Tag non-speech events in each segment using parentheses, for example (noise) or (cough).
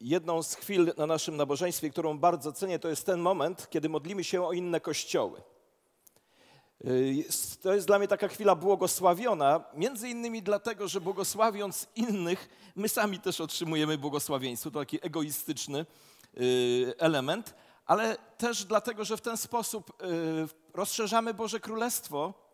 jedną z chwil na naszym nabożeństwie, którą bardzo cenię, to jest ten moment, kiedy modlimy się o inne kościoły. Y, to jest dla mnie taka chwila błogosławiona, między innymi dlatego, że błogosławiąc innych, my sami też otrzymujemy błogosławieństwo. To taki egoistyczny y, element, ale też dlatego, że w ten sposób y, rozszerzamy Boże Królestwo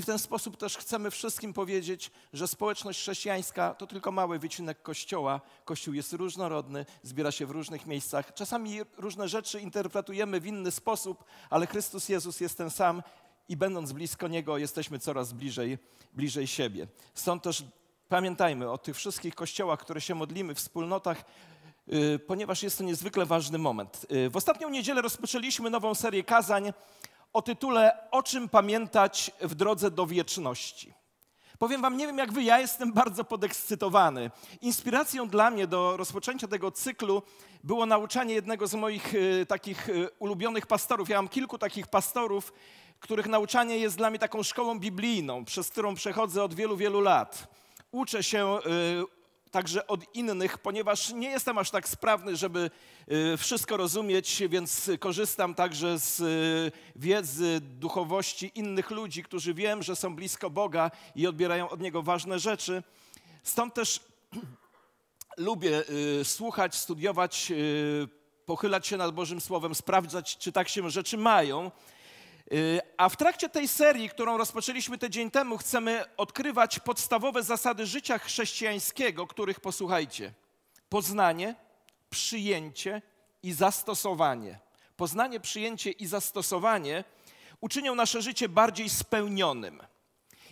i w ten sposób też chcemy wszystkim powiedzieć, że społeczność chrześcijańska to tylko mały wycinek Kościoła. Kościół jest różnorodny, zbiera się w różnych miejscach. Czasami różne rzeczy interpretujemy w inny sposób, ale Chrystus Jezus jest ten sam i będąc blisko Niego jesteśmy coraz bliżej, bliżej siebie. Stąd też pamiętajmy o tych wszystkich kościołach, które się modlimy, wspólnotach, yy, ponieważ jest to niezwykle ważny moment. Yy, w ostatnią niedzielę rozpoczęliśmy nową serię kazań o tytule O czym pamiętać w drodze do wieczności. Powiem Wam, nie wiem jak Wy, ja jestem bardzo podekscytowany. Inspiracją dla mnie do rozpoczęcia tego cyklu było nauczanie jednego z moich y, takich y, ulubionych pastorów. Ja mam kilku takich pastorów, których nauczanie jest dla mnie taką szkołą biblijną, przez którą przechodzę od wielu, wielu lat. Uczę się y, także od innych, ponieważ nie jestem aż tak sprawny, żeby y, wszystko rozumieć, więc korzystam także z y, wiedzy, duchowości innych ludzi, którzy wiem, że są blisko Boga i odbierają od Niego ważne rzeczy. Stąd też (clears throat) lubię słuchać, studiować, pochylać się nad Bożym Słowem, sprawdzać, czy tak się rzeczy mają. Y, a w trakcie tej serii, którą rozpoczęliśmy tydzień temu, chcemy odkrywać podstawowe zasady życia chrześcijańskiego, których posłuchajcie: poznanie, przyjęcie i zastosowanie. Poznanie, przyjęcie i zastosowanie uczynią nasze życie bardziej spełnionym.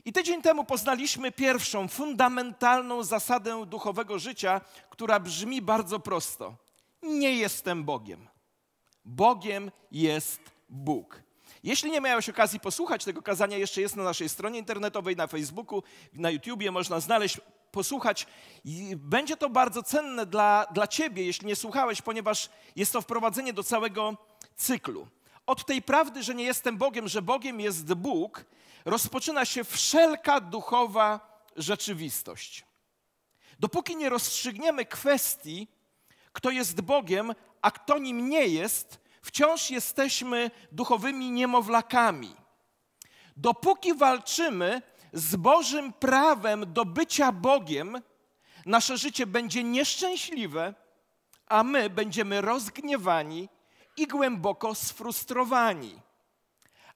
I tydzień temu poznaliśmy pierwszą, fundamentalną zasadę duchowego życia, która brzmi bardzo prosto: Nie jestem Bogiem. Bogiem jest Bóg. Jeśli nie miałeś okazji posłuchać tego kazania, jeszcze jest na naszej stronie internetowej, na Facebooku, na YouTubie, można znaleźć, posłuchać. I będzie to bardzo cenne dla, dla Ciebie, jeśli nie słuchałeś, ponieważ jest to wprowadzenie do całego cyklu. Od tej prawdy, że nie jestem Bogiem, że Bogiem jest Bóg, rozpoczyna się wszelka duchowa rzeczywistość. Dopóki nie rozstrzygniemy kwestii, kto jest Bogiem, a kto nim nie jest, wciąż jesteśmy duchowymi niemowlakami. Dopóki walczymy z Bożym prawem do bycia Bogiem, nasze życie będzie nieszczęśliwe, a my będziemy rozgniewani i głęboko sfrustrowani.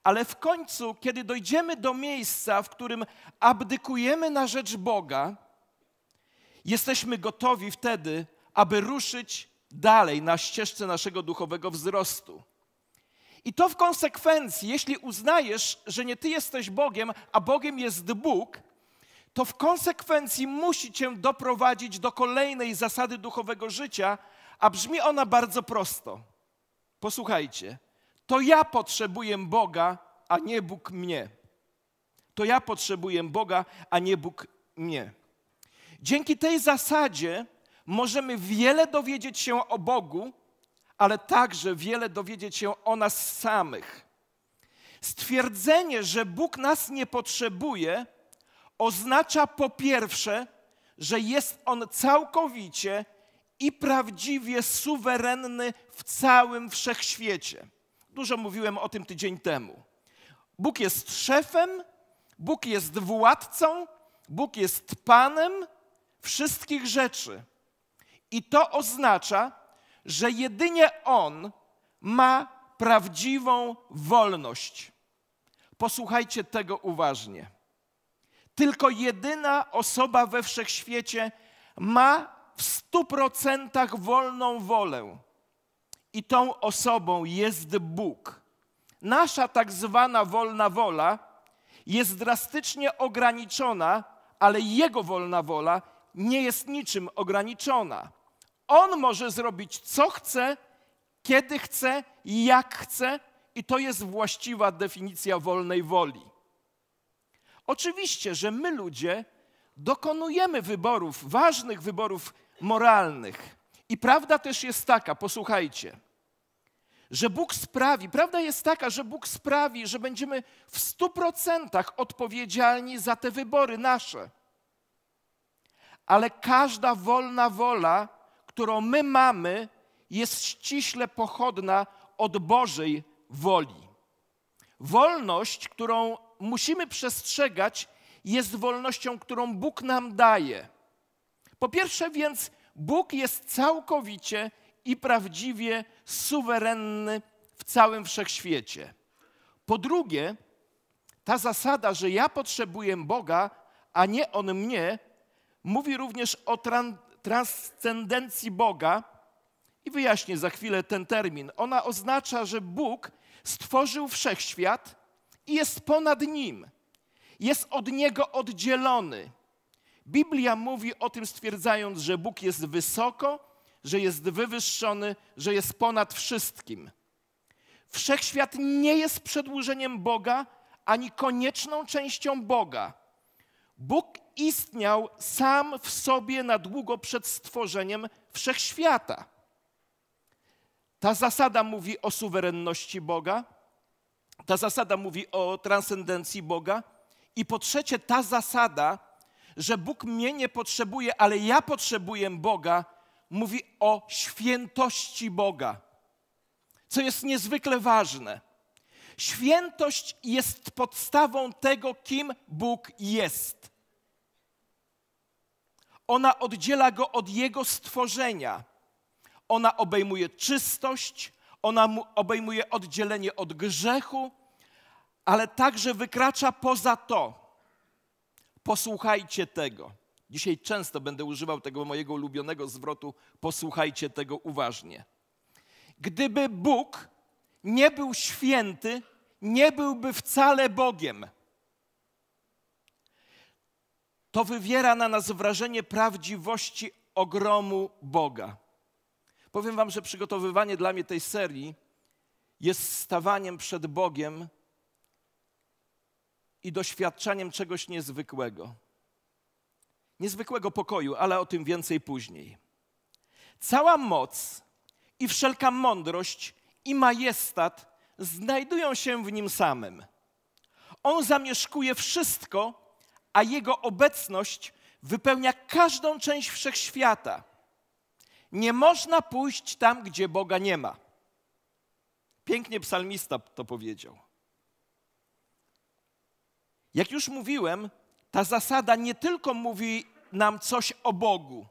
Ale w końcu, kiedy dojdziemy do miejsca, w którym abdykujemy na rzecz Boga, jesteśmy gotowi wtedy, aby ruszyć dalej na ścieżce naszego duchowego wzrostu. I to w konsekwencji, jeśli uznajesz, że nie ty jesteś Bogiem, a Bogiem jest Bóg, to w konsekwencji musi cię doprowadzić do kolejnej zasady duchowego życia, a brzmi ona bardzo prosto. Posłuchajcie, to ja potrzebuję Boga, a nie Bóg mnie. To ja potrzebuję Boga, a nie Bóg mnie. Dzięki tej zasadzie możemy wiele dowiedzieć się o Bogu, ale także wiele dowiedzieć się o nas samych. Stwierdzenie, że Bóg nas nie potrzebuje, oznacza po pierwsze, że jest On całkowicie i prawdziwie suwerenny w całym wszechświecie. Dużo mówiłem o tym tydzień temu. Bóg jest szefem, Bóg jest władcą, Bóg jest Panem wszystkich rzeczy. I to oznacza, że jedynie On ma prawdziwą wolność. Posłuchajcie tego uważnie. Tylko jedyna osoba we wszechświecie ma w stu procentach wolną wolę. I tą osobą jest Bóg. Nasza tak zwana wolna wola jest drastycznie ograniczona, ale Jego wolna wola nie jest niczym ograniczona. On może zrobić co chce, kiedy chce, jak chce, i to jest właściwa definicja wolnej woli. Oczywiście, że my ludzie dokonujemy wyborów, ważnych wyborów moralnych. I prawda też jest taka, posłuchajcie, że Bóg sprawi, prawda jest taka, że Bóg sprawi, że będziemy w stu procentach odpowiedzialni za te wybory nasze. Ale każda wolna wola którą my mamy, jest ściśle pochodna od Bożej woli. Wolność, którą musimy przestrzegać, jest wolnością, którą Bóg nam daje. Po pierwsze więc, Bóg jest całkowicie i prawdziwie suwerenny w całym wszechświecie. Po drugie, ta zasada, że ja potrzebuję Boga, a nie On mnie, mówi również o tran transcendencji Boga. I wyjaśnię za chwilę ten termin. Ona oznacza, że Bóg stworzył wszechświat i jest ponad nim. Jest od niego oddzielony. Biblia mówi o tym, stwierdzając, że Bóg jest wysoko, że jest wywyższony, że jest ponad wszystkim. Wszechświat nie jest przedłużeniem Boga ani konieczną częścią Boga. Bóg istniał sam w sobie na długo przed stworzeniem wszechświata. Ta zasada mówi o suwerenności Boga, ta zasada mówi o transcendencji Boga. I po trzecie, ta zasada, że Bóg mnie nie potrzebuje, ale ja potrzebuję Boga, mówi o świętości Boga, co jest niezwykle ważne. Świętość jest podstawą tego, kim Bóg jest. Ona oddziela go od jego stworzenia. Ona obejmuje czystość, ona obejmuje oddzielenie od grzechu, ale także wykracza poza to. Posłuchajcie tego. Dzisiaj często będę używał tego mojego ulubionego zwrotu: posłuchajcie tego uważnie. Gdyby Bóg nie był święty, nie byłby wcale Bogiem. To wywiera na nas wrażenie prawdziwości ogromu Boga. Powiem Wam, że przygotowywanie dla mnie tej serii jest stawaniem przed Bogiem i doświadczaniem czegoś niezwykłego. Niezwykłego pokoju, ale o tym więcej później. Cała moc i wszelka mądrość i majestat znajdują się w nim samym. On zamieszkuje wszystko, a jego obecność wypełnia każdą część wszechświata. Nie można pójść tam, gdzie Boga nie ma. Pięknie psalmista to powiedział. Jak już mówiłem, ta zasada nie tylko mówi nam coś o Bogu,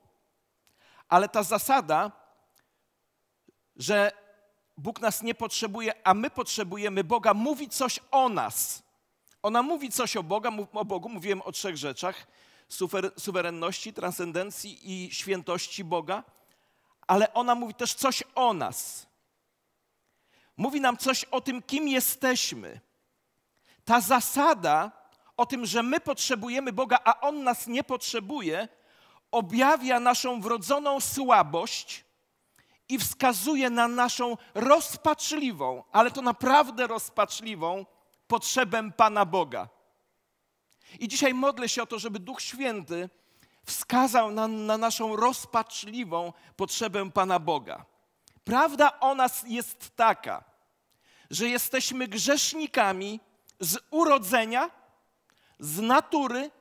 ale ta zasada, że Bóg nas nie potrzebuje, a my potrzebujemy Boga, mówi coś o nas. Ona mówi coś o, Boga, o Bogu. Mówiłem o trzech rzeczach: suwerenności, transcendencji i świętości Boga, ale ona mówi też coś o nas. Mówi nam coś o tym, kim jesteśmy. Ta zasada o tym, że my potrzebujemy Boga, a On nas nie potrzebuje, objawia naszą wrodzoną słabość i wskazuje na naszą rozpaczliwą, ale to naprawdę rozpaczliwą potrzebę Pana Boga. I dzisiaj modlę się o to, żeby Duch Święty wskazał na, na naszą rozpaczliwą potrzebę Pana Boga. Prawda o nas jest taka, że jesteśmy grzesznikami z urodzenia, z natury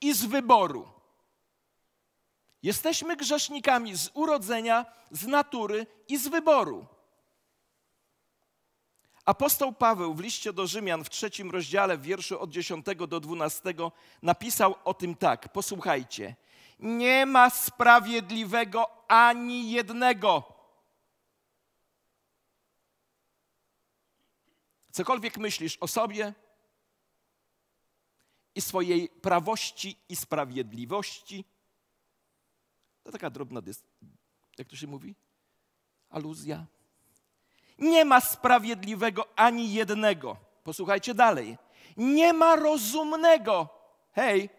i z wyboru. Jesteśmy grzesznikami z urodzenia, z natury i z wyboru. Apostoł Paweł w liście do Rzymian w trzecim rozdziale, w wierszu od 10 do 12 napisał o tym tak. Posłuchajcie. Nie ma sprawiedliwego ani jednego. Cokolwiek myślisz o sobie i swojej prawości i sprawiedliwości, to taka drobna, jak to się mówi? Aluzja. Nie ma sprawiedliwego ani jednego. Posłuchajcie dalej. Nie ma rozumnego. Hej,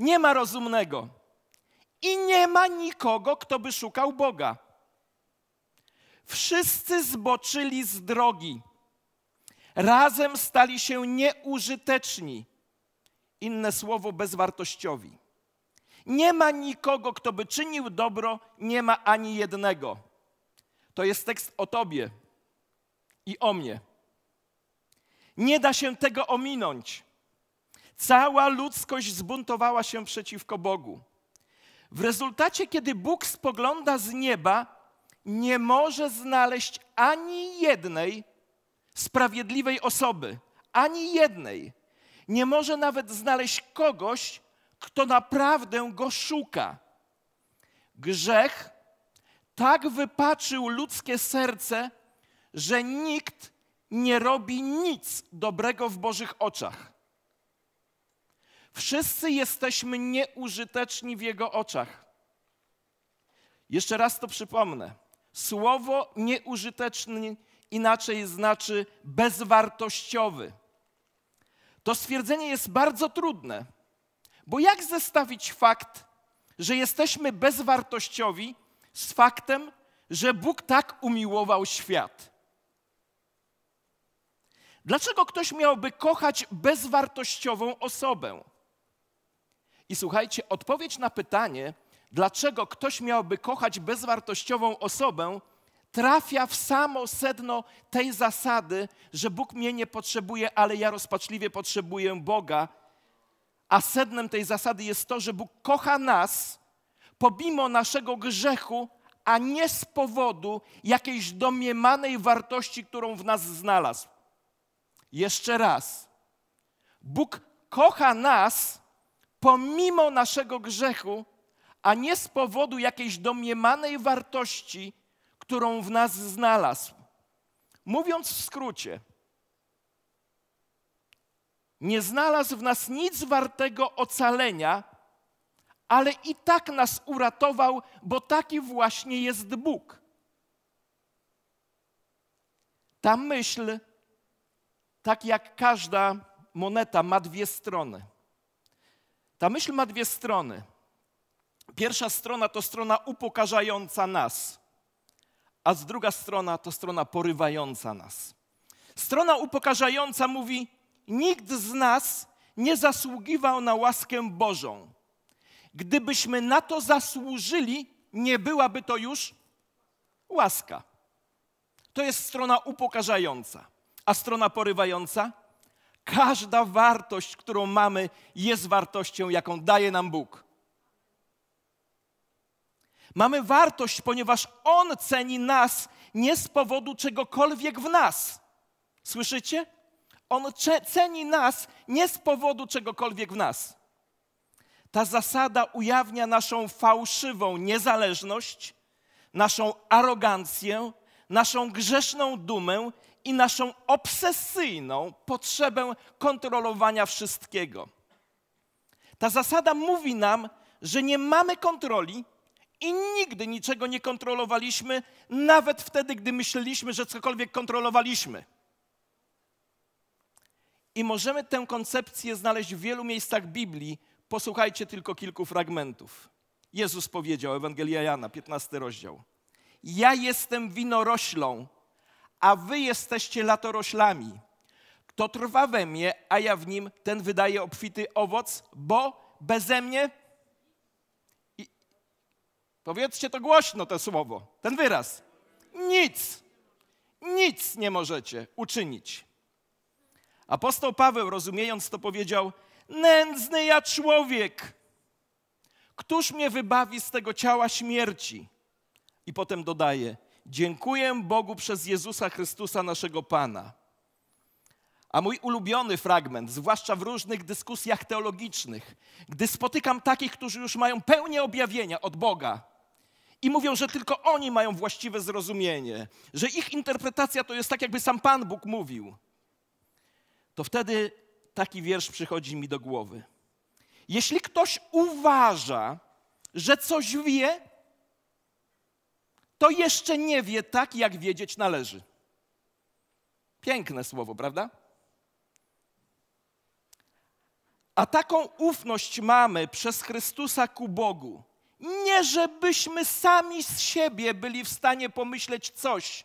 nie ma rozumnego. I nie ma nikogo, kto by szukał Boga. Wszyscy zboczyli z drogi. Razem stali się nieużyteczni. Inne słowo bezwartościowi. Nie ma nikogo, kto by czynił dobro, nie ma ani jednego. To jest tekst o tobie i o mnie. Nie da się tego ominąć. Cała ludzkość zbuntowała się przeciwko Bogu. W rezultacie, kiedy Bóg spogląda z nieba, nie może znaleźć ani jednej sprawiedliwej osoby, ani jednej. Nie może nawet znaleźć kogoś, kto naprawdę go szuka. Grzech tak wypaczył ludzkie serce, że nikt nie robi nic dobrego w Bożych oczach. Wszyscy jesteśmy nieużyteczni w Jego oczach. Jeszcze raz to przypomnę. Słowo nieużyteczny inaczej znaczy bezwartościowy. To stwierdzenie jest bardzo trudne, bo jak zestawić fakt, że jesteśmy bezwartościowi z faktem, że Bóg tak umiłował świat? Dlaczego ktoś miałby kochać bezwartościową osobę? I słuchajcie, odpowiedź na pytanie, dlaczego ktoś miałby kochać bezwartościową osobę, trafia w samo sedno tej zasady, że Bóg mnie nie potrzebuje, ale ja rozpaczliwie potrzebuję Boga. A sednem tej zasady jest to, że Bóg kocha nas pomimo naszego grzechu, a nie z powodu jakiejś domniemanej wartości, którą w nas znalazł. Jeszcze raz. Bóg kocha nas pomimo naszego grzechu, a nie z powodu jakiejś domniemanej wartości, którą w nas znalazł. Mówiąc w skrócie, nie znalazł w nas nic wartego ocalenia, ale i tak nas uratował, bo taki właśnie jest Bóg. Ta myśl, tak jak każda moneta, ma dwie strony. Ta myśl ma dwie strony. Pierwsza strona to strona upokarzająca nas, a z druga strona to strona porywająca nas. Strona upokarzająca mówi: Nikt z nas nie zasługiwał na łaskę Bożą. Gdybyśmy na to zasłużyli, nie byłaby to już łaska. To jest strona upokarzająca. A strona porywająca? Każda wartość, którą mamy, jest wartością, jaką daje nam Bóg. Mamy wartość, ponieważ On ceni nas nie z powodu czegokolwiek w nas. Słyszycie? On ceni nas nie z powodu czegokolwiek w nas. Ta zasada ujawnia naszą fałszywą niezależność, naszą arogancję, naszą grzeszną dumę i naszą obsesyjną potrzebę kontrolowania wszystkiego. Ta zasada mówi nam, że nie mamy kontroli i nigdy niczego nie kontrolowaliśmy, nawet wtedy, gdy myśleliśmy, że cokolwiek kontrolowaliśmy. I możemy tę koncepcję znaleźć w wielu miejscach Biblii. Posłuchajcie tylko kilku fragmentów. Jezus powiedział, Ewangelia Jana, 15 rozdział. Ja jestem winoroślą, a wy jesteście latoroślami. Kto trwa we mnie, a ja w nim, ten wydaje obfity owoc, bo beze mnie. I powiedzcie to głośno, to słowo, ten wyraz. Nic, nic nie możecie uczynić. Apostoł Paweł, rozumiejąc to, powiedział: Nędzny ja człowiek, któż mnie wybawi z tego ciała śmierci? I potem dodaje: Dziękuję Bogu przez Jezusa Chrystusa, naszego Pana. A mój ulubiony fragment, zwłaszcza w różnych dyskusjach teologicznych, gdy spotykam takich, którzy już mają pełnię objawienia od Boga i mówią, że tylko oni mają właściwe zrozumienie, że ich interpretacja to jest tak, jakby sam Pan Bóg mówił, to wtedy taki wiersz przychodzi mi do głowy. Jeśli ktoś uważa, że coś wie, to jeszcze nie wie tak, jak wiedzieć należy. Piękne słowo, prawda? A taką ufność mamy przez Chrystusa ku Bogu. Nie żebyśmy sami z siebie byli w stanie pomyśleć coś,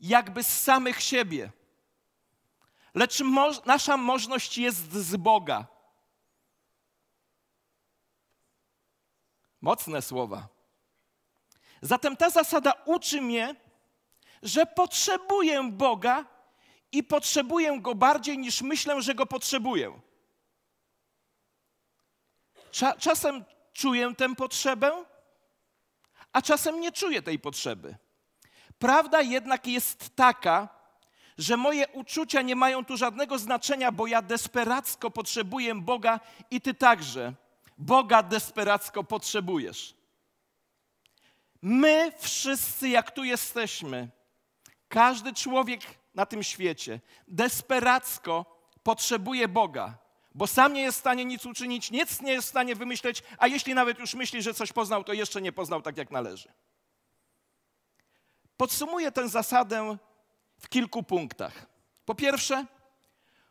jakby z samych siebie. Lecz mo nasza możność jest z Boga. Mocne słowa. Zatem ta zasada uczy mnie, że potrzebuję Boga i potrzebuję Go bardziej niż myślę, że Go potrzebuję. Cza czasem czuję tę potrzebę, a czasem nie czuję tej potrzeby. Prawda jednak jest taka, że moje uczucia nie mają tu żadnego znaczenia, bo ja desperacko potrzebuję Boga i ty także. Boga desperacko potrzebujesz. My wszyscy, jak tu jesteśmy, każdy człowiek na tym świecie desperacko potrzebuje Boga, bo sam nie jest w stanie nic uczynić, nic nie jest w stanie wymyśleć, a jeśli nawet już myśli, że coś poznał, to jeszcze nie poznał tak, jak należy. Podsumuję tę zasadę w kilku punktach. Po pierwsze,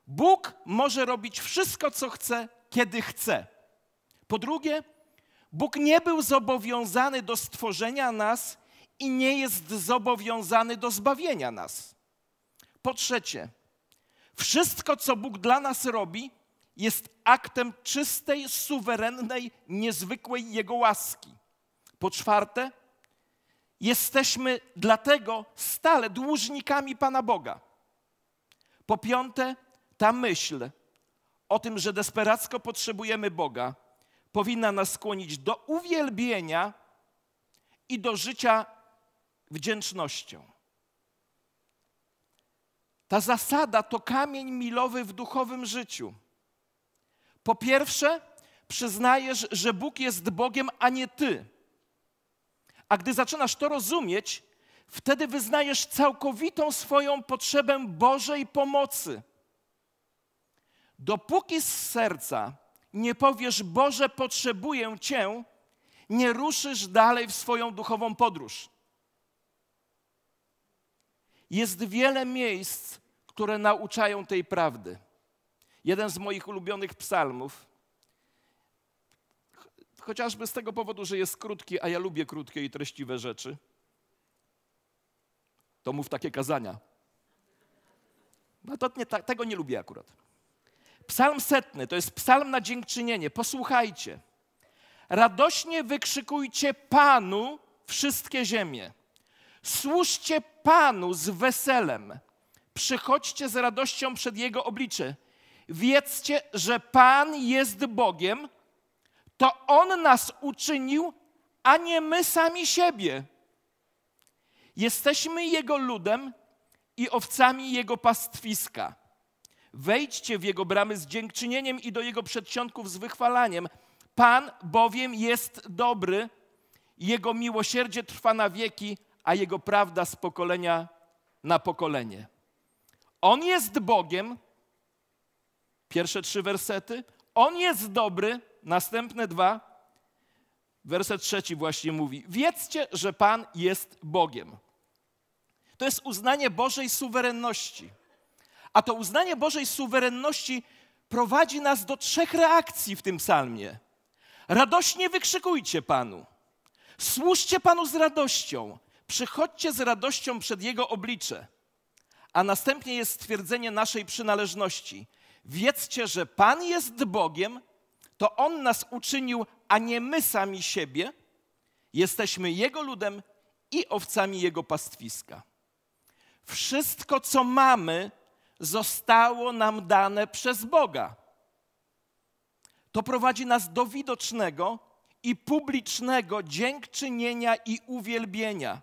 Bóg może robić wszystko, co chce, kiedy chce. Po drugie, Bóg nie był zobowiązany do stworzenia nas i nie jest zobowiązany do zbawienia nas. Po trzecie, wszystko, co Bóg dla nas robi, jest aktem czystej, suwerennej, niezwykłej Jego łaski. Po czwarte, jesteśmy dlatego stale dłużnikami Pana Boga. Po piąte, ta myśl o tym, że desperacko potrzebujemy Boga, powinna nas skłonić do uwielbienia i do życia wdzięcznością. Ta zasada to kamień milowy w duchowym życiu. Po pierwsze, przyznajesz, że Bóg jest Bogiem, a nie ty. A gdy zaczynasz to rozumieć, wtedy wyznajesz całkowitą swoją potrzebę Bożej pomocy. Dopóki z serca nie powiesz, Boże, potrzebuję Cię, nie ruszysz dalej w swoją duchową podróż. Jest wiele miejsc, które nauczają tej prawdy. Jeden z moich ulubionych psalmów, chociażby z tego powodu, że jest krótki, a ja lubię krótkie i treściwe rzeczy, to mów takie kazania. No to nie, tego nie lubię akurat. Psalm setny to jest psalm na dziękczynienie. Posłuchajcie. Radośnie wykrzykujcie Panu wszystkie ziemie. Służcie Panu z weselem. Przychodźcie z radością przed Jego oblicze. Wiedzcie, że Pan jest Bogiem, to On nas uczynił, a nie my sami siebie. Jesteśmy Jego ludem i owcami Jego pastwiska. Wejdźcie w Jego bramy z dziękczynieniem i do Jego przedsionków z wychwalaniem. Pan bowiem jest dobry, Jego miłosierdzie trwa na wieki, a Jego prawda z pokolenia na pokolenie. On jest Bogiem, pierwsze trzy wersety. On jest dobry, następne dwa. Werset trzeci właśnie mówi: Wiedzcie, że Pan jest Bogiem. To jest uznanie Bożej suwerenności. A to uznanie Bożej suwerenności prowadzi nas do trzech reakcji w tym psalmie. Radośnie wykrzykujcie Panu. Służcie Panu z radością. Przychodźcie z radością przed Jego oblicze. A następnie jest stwierdzenie naszej przynależności. Wiedzcie, że Pan jest Bogiem, to On nas uczynił, a nie my sami siebie. Jesteśmy Jego ludem i owcami Jego pastwiska. Wszystko, co mamy, zostało nam dane przez Boga. To prowadzi nas do widocznego i publicznego dziękczynienia i uwielbienia.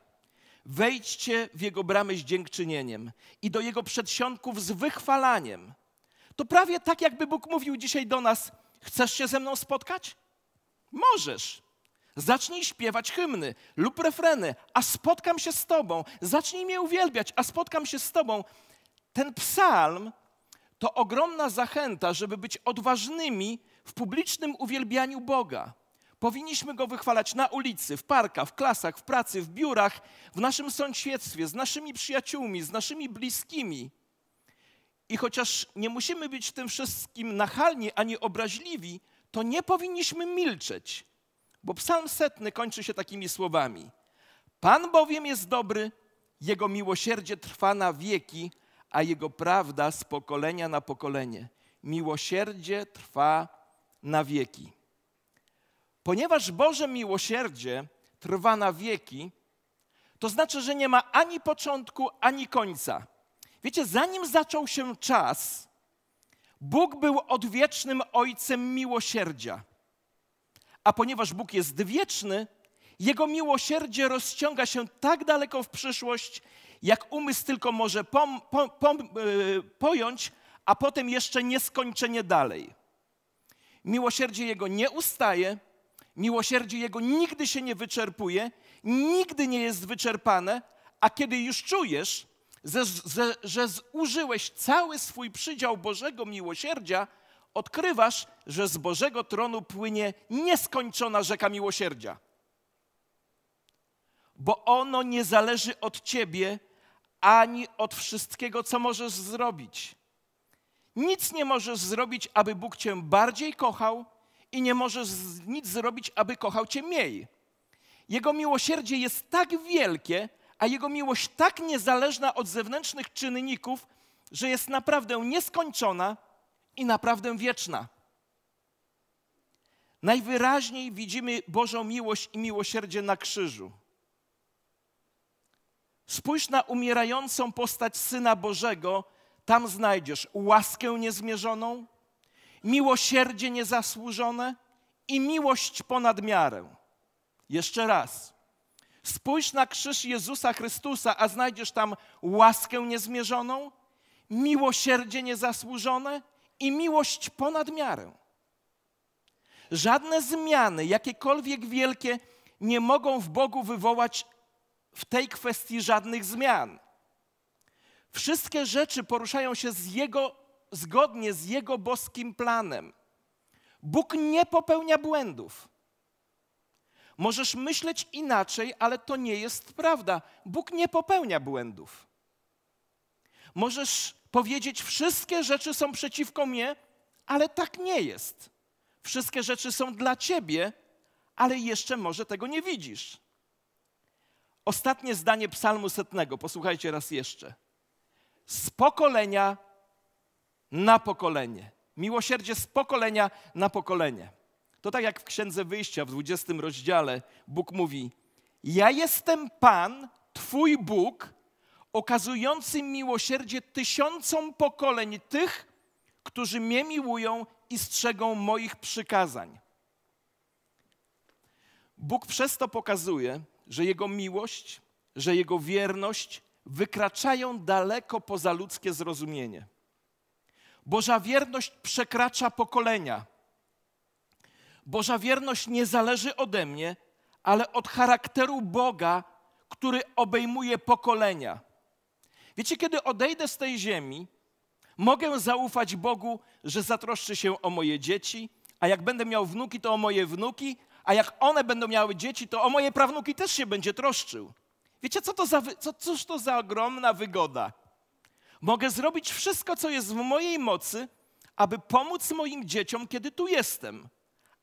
Wejdźcie w Jego bramy z dziękczynieniem i do Jego przedsionków z wychwalaniem. To prawie tak, jakby Bóg mówił dzisiaj do nas: Chcesz się ze mną spotkać? Możesz. Zacznij śpiewać hymny lub refreny, a spotkam się z Tobą. Zacznij mnie uwielbiać, a spotkam się z Tobą. Ten psalm to ogromna zachęta, żeby być odważnymi w publicznym uwielbianiu Boga. Powinniśmy go wychwalać na ulicy, w parkach, w klasach, w pracy, w biurach, w naszym sąsiedztwie, z naszymi przyjaciółmi, z naszymi bliskimi. I chociaż nie musimy być w tym wszystkim nachalni ani obraźliwi, to nie powinniśmy milczeć, bo psalm setny kończy się takimi słowami. Pan bowiem jest dobry, jego miłosierdzie trwa na wieki, a jego prawda z pokolenia na pokolenie. Miłosierdzie trwa na wieki. Ponieważ Boże miłosierdzie trwa na wieki, to znaczy, że nie ma ani początku, ani końca. Wiecie, zanim zaczął się czas, Bóg był odwiecznym Ojcem miłosierdzia. a ponieważ Bóg jest wieczny, Jego miłosierdzie rozciąga się tak daleko w przyszłość, jak umysł tylko może pom, pom, pom, yy, pojąć, a potem jeszcze nieskończenie dalej. Miłosierdzie Jego nie ustaje, miłosierdzie Jego nigdy się nie wyczerpuje, nigdy nie jest wyczerpane, a kiedy już czujesz, że, że, że zużyłeś cały swój przydział Bożego miłosierdzia, odkrywasz, że z Bożego tronu płynie nieskończona rzeka miłosierdzia. Bo ono nie zależy od ciebie ani od wszystkiego, co możesz zrobić. Nic nie możesz zrobić, aby Bóg cię bardziej kochał, i nie możesz nic zrobić, aby kochał cię mniej. Jego miłosierdzie jest tak wielkie, a jego miłość tak niezależna od zewnętrznych czynników, że jest naprawdę nieskończona i naprawdę wieczna. Najwyraźniej widzimy Bożą miłość i miłosierdzie na krzyżu. Spójrz na umierającą postać Syna Bożego, tam znajdziesz łaskę niezmierzoną, miłosierdzie niezasłużone i miłość ponad miarę. Jeszcze raz. Spójrz na krzyż Jezusa Chrystusa, a znajdziesz tam łaskę niezmierzoną, miłosierdzie niezasłużone i miłość ponad miarę. Żadne zmiany, jakiekolwiek wielkie, nie mogą w Bogu wywołać w tej kwestii żadnych zmian. Wszystkie rzeczy poruszają się z Jego, zgodnie z Jego boskim planem. Bóg nie popełnia błędów. Możesz myśleć inaczej, ale to nie jest prawda. Bóg nie popełnia błędów. Możesz powiedzieć, wszystkie rzeczy są przeciwko mnie, ale tak nie jest. Wszystkie rzeczy są dla ciebie, ale jeszcze może tego nie widzisz. Ostatnie zdanie Psalmu setnego, posłuchajcie raz jeszcze. Z pokolenia na pokolenie. Miłosierdzie z pokolenia na pokolenie. To tak jak w Księdze Wyjścia w 20 rozdziale Bóg mówi: Ja jestem Pan, Twój Bóg, okazujący miłosierdzie tysiącom pokoleń tych, którzy mnie miłują i strzegą moich przykazań. Bóg przez to pokazuje, że Jego miłość, że Jego wierność wykraczają daleko poza ludzkie zrozumienie. Boża wierność przekracza pokolenia. Boża wierność nie zależy ode mnie, ale od charakteru Boga, który obejmuje pokolenia. Wiecie, kiedy odejdę z tej ziemi, mogę zaufać Bogu, że zatroszczy się o moje dzieci, a jak będę miał wnuki, to o moje wnuki, a jak one będą miały dzieci, to o moje prawnuki też się będzie troszczył. Wiecie, co to za, co, cóż to za ogromna wygoda? Mogę zrobić wszystko, co jest w mojej mocy, aby pomóc moim dzieciom, kiedy tu jestem.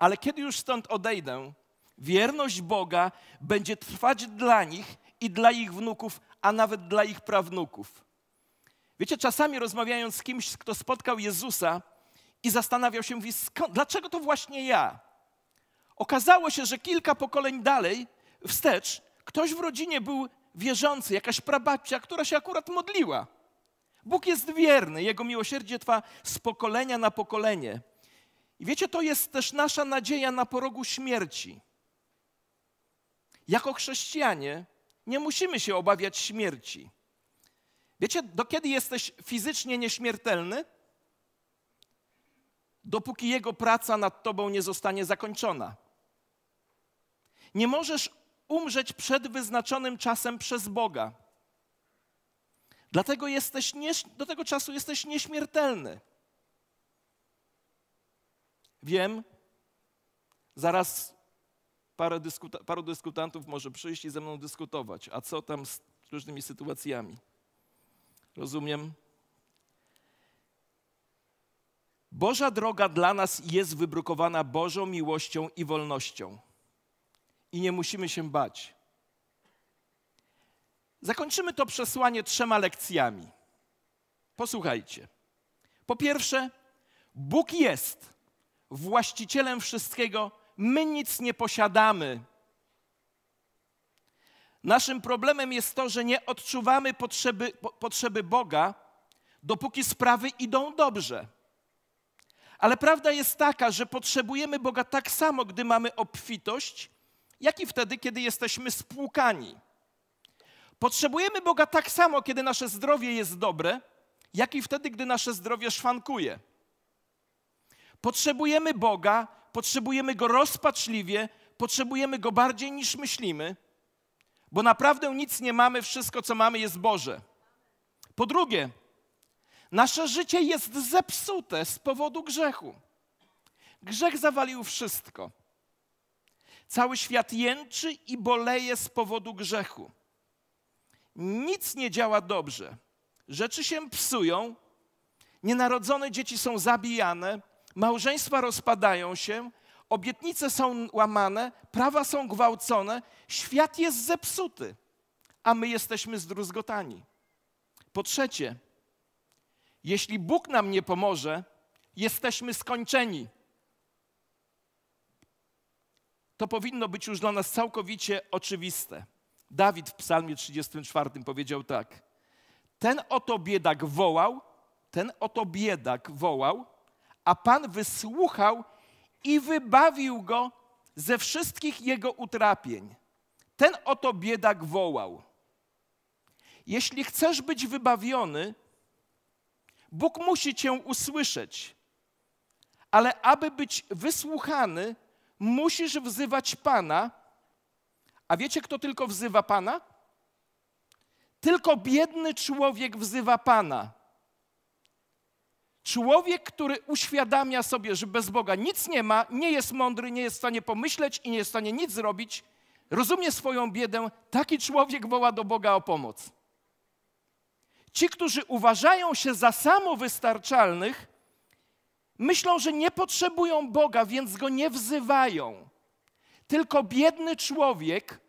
Ale kiedy już stąd odejdę, wierność Boga będzie trwać dla nich i dla ich wnuków, a nawet dla ich prawnuków. Wiecie, czasami rozmawiając z kimś, kto spotkał Jezusa i zastanawiał się, mówi, skąd, dlaczego to właśnie ja? Okazało się, że kilka pokoleń dalej, wstecz, ktoś w rodzinie był wierzący, jakaś prababcia, która się akurat modliła. Bóg jest wierny, Jego miłosierdzie trwa z pokolenia na pokolenie. I wiecie, to jest też nasza nadzieja na porogu śmierci. Jako chrześcijanie nie musimy się obawiać śmierci. Wiecie, do kiedy jesteś fizycznie nieśmiertelny? Dopóki Jego praca nad Tobą nie zostanie zakończona. Nie możesz umrzeć przed wyznaczonym czasem przez Boga. Dlatego jesteś nie, do tego czasu jesteś nieśmiertelny. Wiem, zaraz parę dyskuta, paru dyskutantów może przyjść i ze mną dyskutować. A co tam z różnymi sytuacjami? Rozumiem. Boża droga dla nas jest wybrukowana Bożą miłością i wolnością. I nie musimy się bać. Zakończymy to przesłanie trzema lekcjami. Posłuchajcie. Po pierwsze, Bóg jest właścicielem wszystkiego, my nic nie posiadamy. Naszym problemem jest to, że nie odczuwamy potrzeby, po, potrzeby Boga, dopóki sprawy idą dobrze. Ale prawda jest taka, że potrzebujemy Boga tak samo, gdy mamy obfitość, jak i wtedy, kiedy jesteśmy spłukani. Potrzebujemy Boga tak samo, kiedy nasze zdrowie jest dobre, jak i wtedy, gdy nasze zdrowie szwankuje. Potrzebujemy Boga, potrzebujemy Go rozpaczliwie, potrzebujemy Go bardziej niż myślimy, bo naprawdę nic nie mamy, wszystko co mamy jest Boże. Po drugie, nasze życie jest zepsute z powodu grzechu. Grzech zawalił wszystko. Cały świat jęczy i boleje z powodu grzechu. Nic nie działa dobrze. Rzeczy się psują, nienarodzone dzieci są zabijane, małżeństwa rozpadają się, obietnice są łamane, prawa są gwałcone, świat jest zepsuty, a my jesteśmy zdruzgotani. Po trzecie, jeśli Bóg nam nie pomoże, jesteśmy skończeni. To powinno być już dla nas całkowicie oczywiste. Dawid w Psalmie 34 powiedział tak: Ten oto biedak wołał, ten oto biedak wołał, a Pan wysłuchał i wybawił go ze wszystkich jego utrapień. Ten oto biedak wołał. Jeśli chcesz być wybawiony, Bóg musi cię usłyszeć. Ale aby być wysłuchany, musisz wzywać Pana. A wiecie, kto tylko wzywa Pana? Tylko biedny człowiek wzywa Pana. Człowiek, który uświadamia sobie, że bez Boga nic nie ma, nie jest mądry, nie jest w stanie pomyśleć i nie jest w stanie nic zrobić, rozumie swoją biedę, taki człowiek woła do Boga o pomoc. Ci, którzy uważają się za samowystarczalnych, myślą, że nie potrzebują Boga, więc go nie wzywają. Tylko biedny człowiek,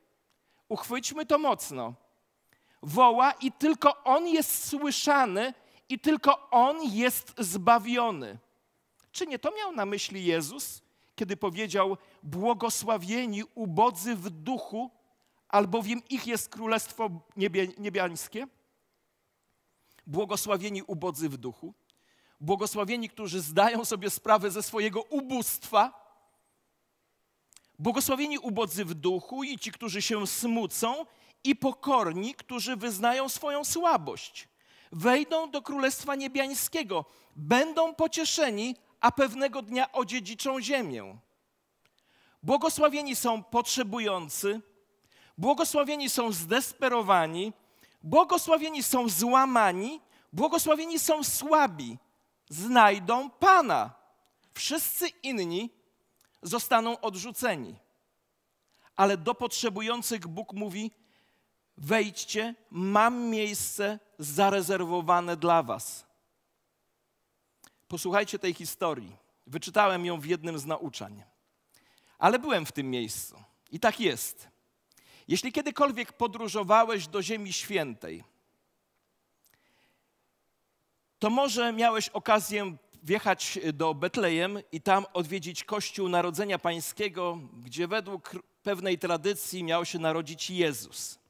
uchwyćmy to mocno, woła i tylko on jest słyszany i tylko On jest zbawiony. Czy nie to miał na myśli Jezus, kiedy powiedział: Błogosławieni ubodzy w duchu, albowiem ich jest królestwo niebie, niebiańskie? Błogosławieni ubodzy w duchu, błogosławieni, którzy zdają sobie sprawę ze swojego ubóstwa, błogosławieni ubodzy w duchu i ci, którzy się smucą, i pokorni, którzy wyznają swoją słabość wejdą do Królestwa Niebiańskiego, będą pocieszeni, a pewnego dnia odziedziczą ziemię. Błogosławieni są potrzebujący, błogosławieni są zdesperowani, błogosławieni są złamani, błogosławieni są słabi, znajdą Pana. Wszyscy inni zostaną odrzuceni. Ale do potrzebujących Bóg mówi: wejdźcie, mam miejsce zarezerwowane dla Was. Posłuchajcie tej historii. Wyczytałem ją w jednym z nauczań. Ale byłem w tym miejscu. I tak jest. Jeśli kiedykolwiek podróżowałeś do Ziemi Świętej, to może miałeś okazję wjechać do Betlejem i tam odwiedzić Kościół Narodzenia Pańskiego, gdzie według pewnej tradycji miał się narodzić Jezus.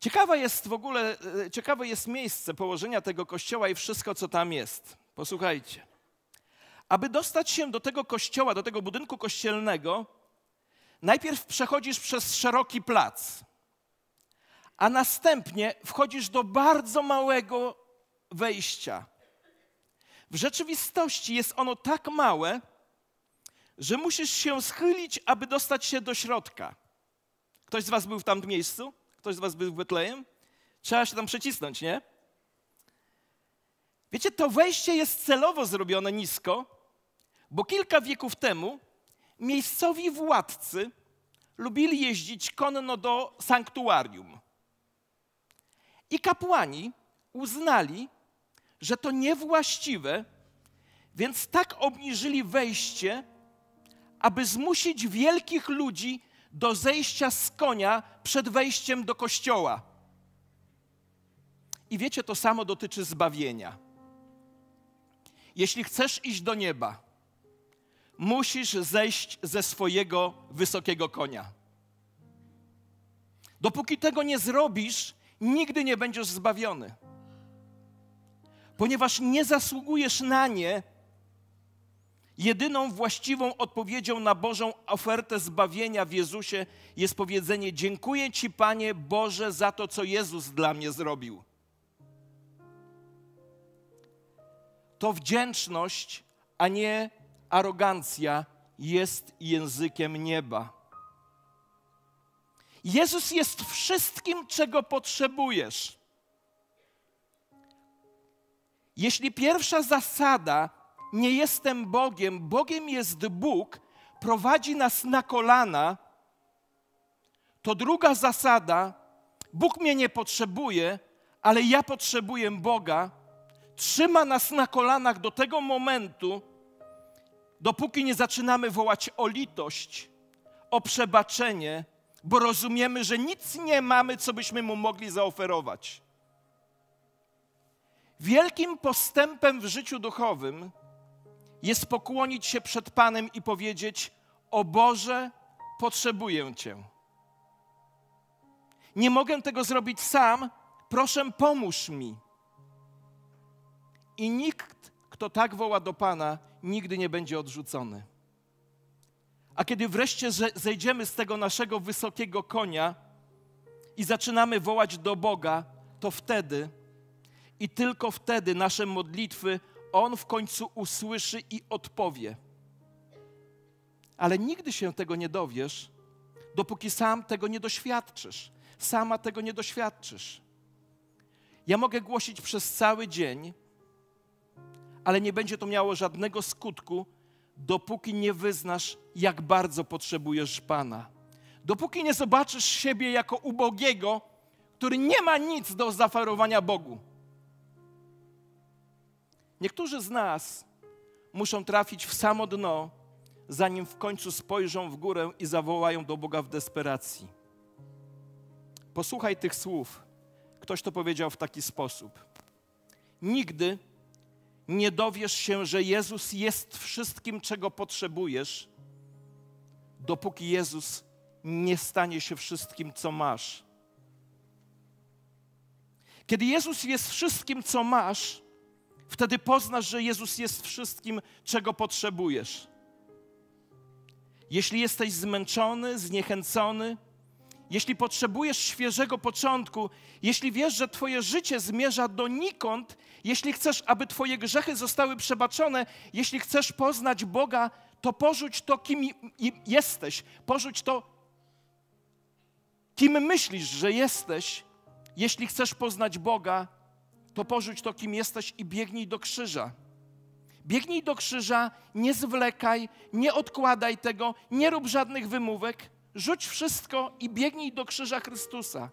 Ciekawe jest w ogóle, e, ciekawe jest miejsce położenia tego kościoła i wszystko, co tam jest. Posłuchajcie. Aby dostać się do tego kościoła, do tego budynku kościelnego, najpierw przechodzisz przez szeroki plac, a następnie wchodzisz do bardzo małego wejścia. W rzeczywistości jest ono tak małe, że musisz się schylić, aby dostać się do środka. Ktoś z Was był w tamtym miejscu? Ktoś z was był w Betlejem? Trzeba się tam przecisnąć, nie? Wiecie, to wejście jest celowo zrobione nisko, bo kilka wieków temu miejscowi władcy lubili jeździć konno do sanktuarium. I kapłani uznali, że to niewłaściwe, więc tak obniżyli wejście, aby zmusić wielkich ludzi do zejścia z konia przed wejściem do kościoła. I wiecie, to samo dotyczy zbawienia. Jeśli chcesz iść do nieba, musisz zejść ze swojego wysokiego konia. Dopóki tego nie zrobisz, nigdy nie będziesz zbawiony. Ponieważ nie zasługujesz na nie, Jedyną właściwą odpowiedzią na Bożą ofertę zbawienia w Jezusie jest powiedzenie: Dziękuję Ci, Panie Boże, za to, co Jezus dla mnie zrobił. To wdzięczność, a nie arogancja jest językiem nieba. Jezus jest wszystkim, czego potrzebujesz. Jeśli pierwsza zasada nie jestem Bogiem, Bogiem jest Bóg, prowadzi nas na kolana, to druga zasada, Bóg mnie nie potrzebuje, ale ja potrzebuję Boga, trzyma nas na kolanach do tego momentu, dopóki nie zaczynamy wołać o litość, o przebaczenie, bo rozumiemy, że nic nie mamy, co byśmy mu mogli zaoferować. Wielkim postępem w życiu duchowym jest pokłonić się przed Panem i powiedzieć: O Boże, potrzebuję Cię. Nie mogę tego zrobić sam, proszę, pomóż mi. I nikt, kto tak woła do Pana, nigdy nie będzie odrzucony. A kiedy wreszcie zejdziemy z tego naszego wysokiego konia i zaczynamy wołać do Boga, to wtedy i tylko wtedy nasze modlitwy On w końcu usłyszy i odpowie. Ale nigdy się tego nie dowiesz, dopóki sam tego nie doświadczysz. Sama tego nie doświadczysz. Ja mogę głosić przez cały dzień, ale nie będzie to miało żadnego skutku, dopóki nie wyznasz, jak bardzo potrzebujesz Pana. Dopóki nie zobaczysz siebie jako ubogiego, który nie ma nic do zaoferowania Bogu. Niektórzy z nas muszą trafić w samo dno, zanim w końcu spojrzą w górę i zawołają do Boga w desperacji. Posłuchaj tych słów. Ktoś to powiedział w taki sposób. Nigdy nie dowiesz się, że Jezus jest wszystkim, czego potrzebujesz, dopóki Jezus nie stanie się wszystkim, co masz. Kiedy Jezus jest wszystkim, co masz, wtedy poznasz, że Jezus jest wszystkim, czego potrzebujesz. Jeśli jesteś zmęczony, zniechęcony, jeśli potrzebujesz świeżego początku, jeśli wiesz, że Twoje życie zmierza donikąd, jeśli chcesz, aby Twoje grzechy zostały przebaczone, jeśli chcesz poznać Boga, to porzuć to, kim jesteś, porzuć to, kim myślisz, że jesteś. Jeśli chcesz poznać Boga, to porzuć to, kim jesteś i biegnij do krzyża. Biegnij do krzyża, nie zwlekaj, nie odkładaj tego, nie rób żadnych wymówek Rzuć wszystko i biegnij do krzyża Chrystusa.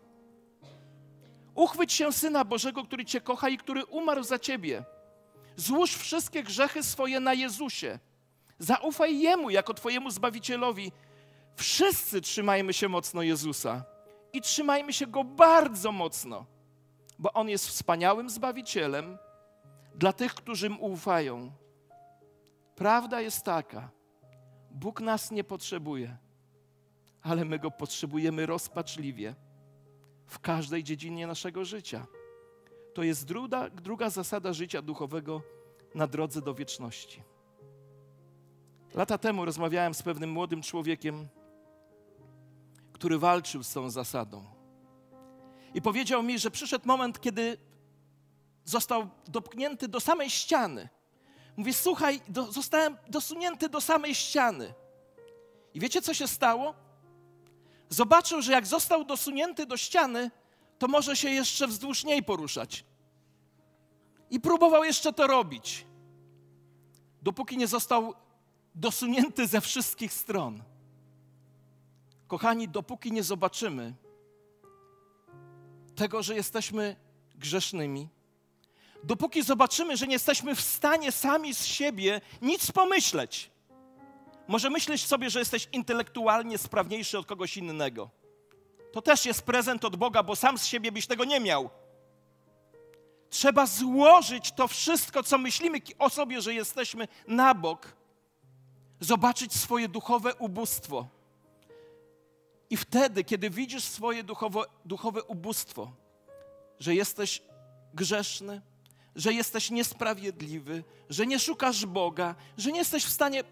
Uchwyć się Syna Bożego, który Cię kocha i który umarł za Ciebie. Złóż wszystkie grzechy swoje na Jezusie. Zaufaj Jemu jako Twojemu Zbawicielowi. Wszyscy trzymajmy się mocno Jezusa i trzymajmy się Go bardzo mocno, bo On jest wspaniałym Zbawicielem dla tych, którzy Mu ufają. Prawda jest taka, Bóg nas nie potrzebuje ale my go potrzebujemy rozpaczliwie w każdej dziedzinie naszego życia. To jest druga, druga zasada życia duchowego na drodze do wieczności. Lata temu rozmawiałem z pewnym młodym człowiekiem, który walczył z tą zasadą. I powiedział mi, że przyszedł moment, kiedy został dopchnięty do samej ściany. Mówi: Słuchaj, do, zostałem dosunięty do samej ściany. I wiecie, co się stało? zobaczył, że jak został dosunięty do ściany, to może się jeszcze wzdłuż niej poruszać. I próbował jeszcze to robić, dopóki nie został dosunięty ze wszystkich stron. Kochani, dopóki nie zobaczymy tego, że jesteśmy grzesznymi, dopóki zobaczymy, że nie jesteśmy w stanie sami z siebie nic pomyśleć, może myślisz sobie, że jesteś intelektualnie sprawniejszy od kogoś innego. To też jest prezent od Boga, bo sam z siebie byś tego nie miał. Trzeba złożyć to wszystko, co myślimy o sobie, że jesteśmy na bok, zobaczyć swoje duchowe ubóstwo. I wtedy, kiedy widzisz swoje duchowe, duchowe ubóstwo, że jesteś grzeszny, że jesteś niesprawiedliwy, że nie szukasz Boga, że nie jesteś w stanie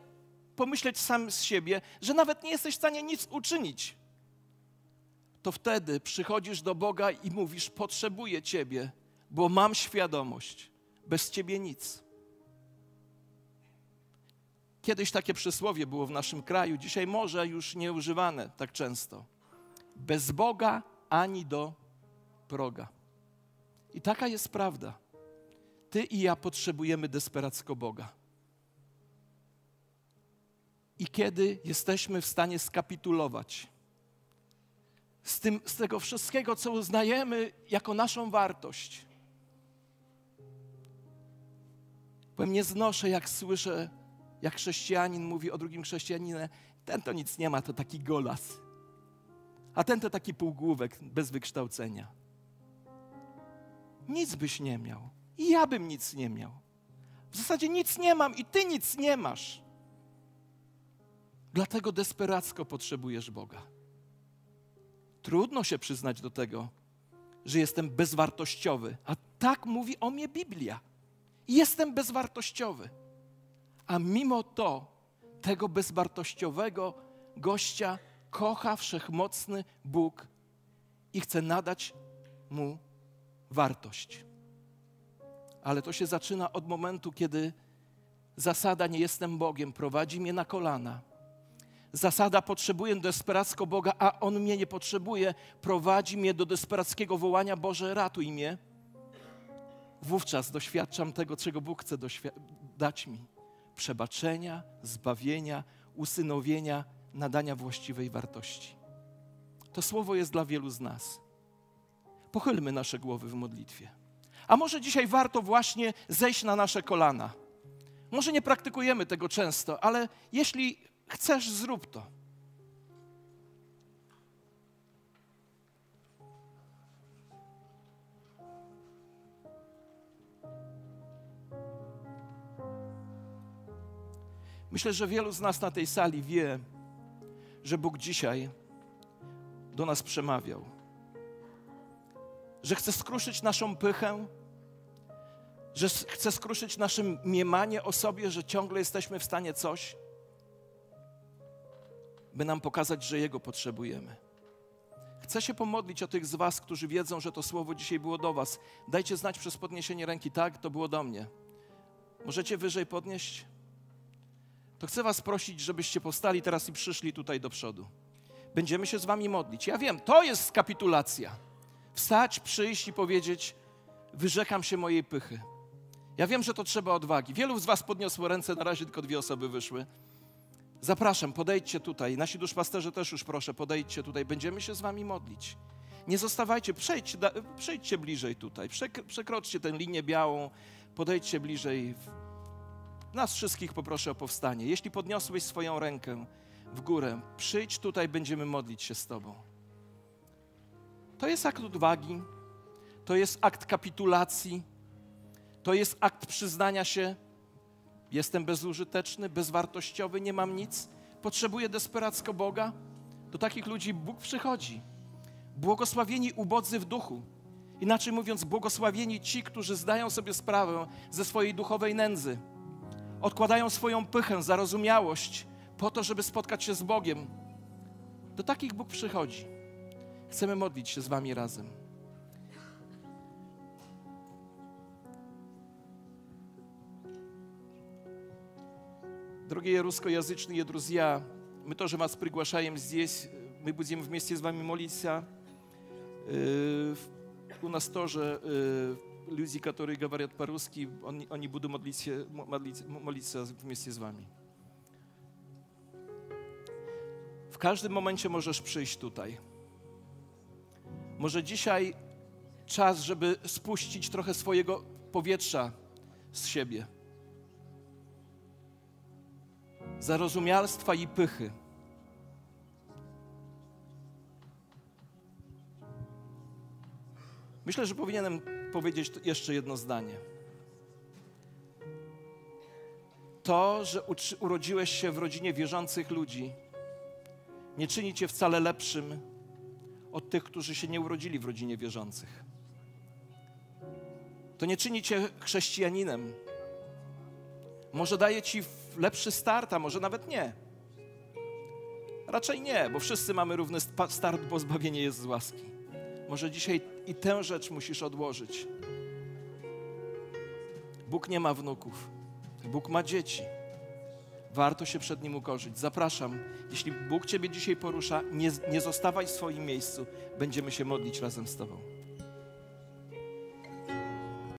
pomyśleć sam z siebie, że nawet nie jesteś w stanie nic uczynić, to wtedy przychodzisz do Boga i mówisz: Potrzebuję Ciebie, bo mam świadomość, bez Ciebie nic. Kiedyś takie przysłowie było w naszym kraju, dzisiaj może już nie używane tak często. Bez Boga ani do proga. I taka jest prawda. Ty i ja potrzebujemy desperacko Boga. I kiedy jesteśmy w stanie skapitulować z, tym, z tego wszystkiego, co uznajemy jako naszą wartość, powiem, nie znoszę, jak słyszę, jak chrześcijanin mówi o drugim chrześcijaninie, ten to nic nie ma, to taki golas. A ten to taki półgłówek bez wykształcenia. Nic byś nie miał. I ja bym nic nie miał. W zasadzie nic nie mam i ty nic nie masz. Dlatego desperacko potrzebujesz Boga. Trudno się przyznać do tego, że jestem bezwartościowy, a tak mówi o mnie Biblia. Jestem bezwartościowy. A mimo to tego bezwartościowego gościa kocha wszechmocny Bóg i chce nadać mu wartość. Ale to się zaczyna od momentu, kiedy zasada nie jestem Bogiem prowadzi mnie na kolana. Zasada potrzebuję desperacko Boga, a On mnie nie potrzebuje, prowadzi mnie do desperackiego wołania Boże, ratuj mnie. Wówczas doświadczam tego, czego Bóg chce dać mi. Przebaczenia, zbawienia, usynowienia, nadania właściwej wartości. To słowo jest dla wielu z nas. Pochylmy nasze głowy w modlitwie. A może dzisiaj warto właśnie zejść na nasze kolana. Może nie praktykujemy tego często, ale jeśli chcesz, zrób to. Myślę, że wielu z nas na tej sali wie, że Bóg dzisiaj do nas przemawiał że chce skruszyć naszą pychę, że chce skruszyć nasze miemanie o sobie, że ciągle jesteśmy w stanie coś, by nam pokazać, że Jego potrzebujemy. Chcę się pomodlić o tych z Was, którzy wiedzą, że to słowo dzisiaj było do Was. Dajcie znać przez podniesienie ręki, tak, to było do mnie. Możecie wyżej podnieść? To chcę Was prosić, żebyście powstali teraz i przyszli tutaj do przodu. Będziemy się z Wami modlić. Ja wiem, to jest kapitulacja wstać, przyjść i powiedzieć: Wyrzekam się mojej pychy. Ja wiem, że to trzeba odwagi. Wielu z Was podniosło ręce, na razie tylko dwie osoby wyszły. Zapraszam, podejdźcie tutaj. Nasi duszpasterze też już proszę, podejdźcie tutaj. Będziemy się z Wami modlić. Nie zostawajcie, przejdźcie, przejdźcie bliżej tutaj. Przekroczcie tę linię białą, podejdźcie bliżej. Nas wszystkich poproszę o powstanie. Jeśli podniosłeś swoją rękę w górę, przyjdź tutaj, będziemy modlić się z Tobą. To jest akt odwagi, to jest akt kapitulacji, to jest akt przyznania się, jestem bezużyteczny, bezwartościowy, nie mam nic, potrzebuję desperacko Boga. Do takich ludzi Bóg przychodzi. Błogosławieni ubodzy w duchu. Inaczej mówiąc, błogosławieni ci, którzy zdają sobie sprawę ze swojej duchowej nędzy Odkładają swoją pychę, zarozumiałość po to, żeby spotkać się z Bogiem. Do takich Bóg przychodzi. Chcemy modlić się z Wami razem. Дорогие русскоязычные друзья, мы тоже вас приглашаем здесь. Мы будем вместе с вами молиться. У нас тоже люди, которые говорят по-русски, они будут молиться, молиться, молиться вместе с вами. W każdym momencie możesz przyjść tutaj. Może dzisiaj czas, żeby spuścić trochę swojego powietrza z siebie. Zarozumialstwa i pychy. Myślę, że powinienem powiedzieć jeszcze jedno zdanie. To, że urodziłeś się w rodzinie wierzących ludzi, nie czyni cię wcale lepszym od tych, którzy się nie urodzili w rodzinie wierzących. To nie czyni cię chrześcijaninem. Może daje ci lepszy start, a może nawet nie. Raczej nie, bo wszyscy mamy równy start, bo zbawienie jest z łaski. Może dzisiaj i tę rzecz musisz odłożyć. Bóg nie ma wnuków. Bóg ma dzieci. Warto się przed Nim ukorzyć. Zapraszam, jeśli Bóg Ciebie dzisiaj porusza, nie, nie zostawaj w swoim miejscu. Będziemy się modlić razem z Tobą.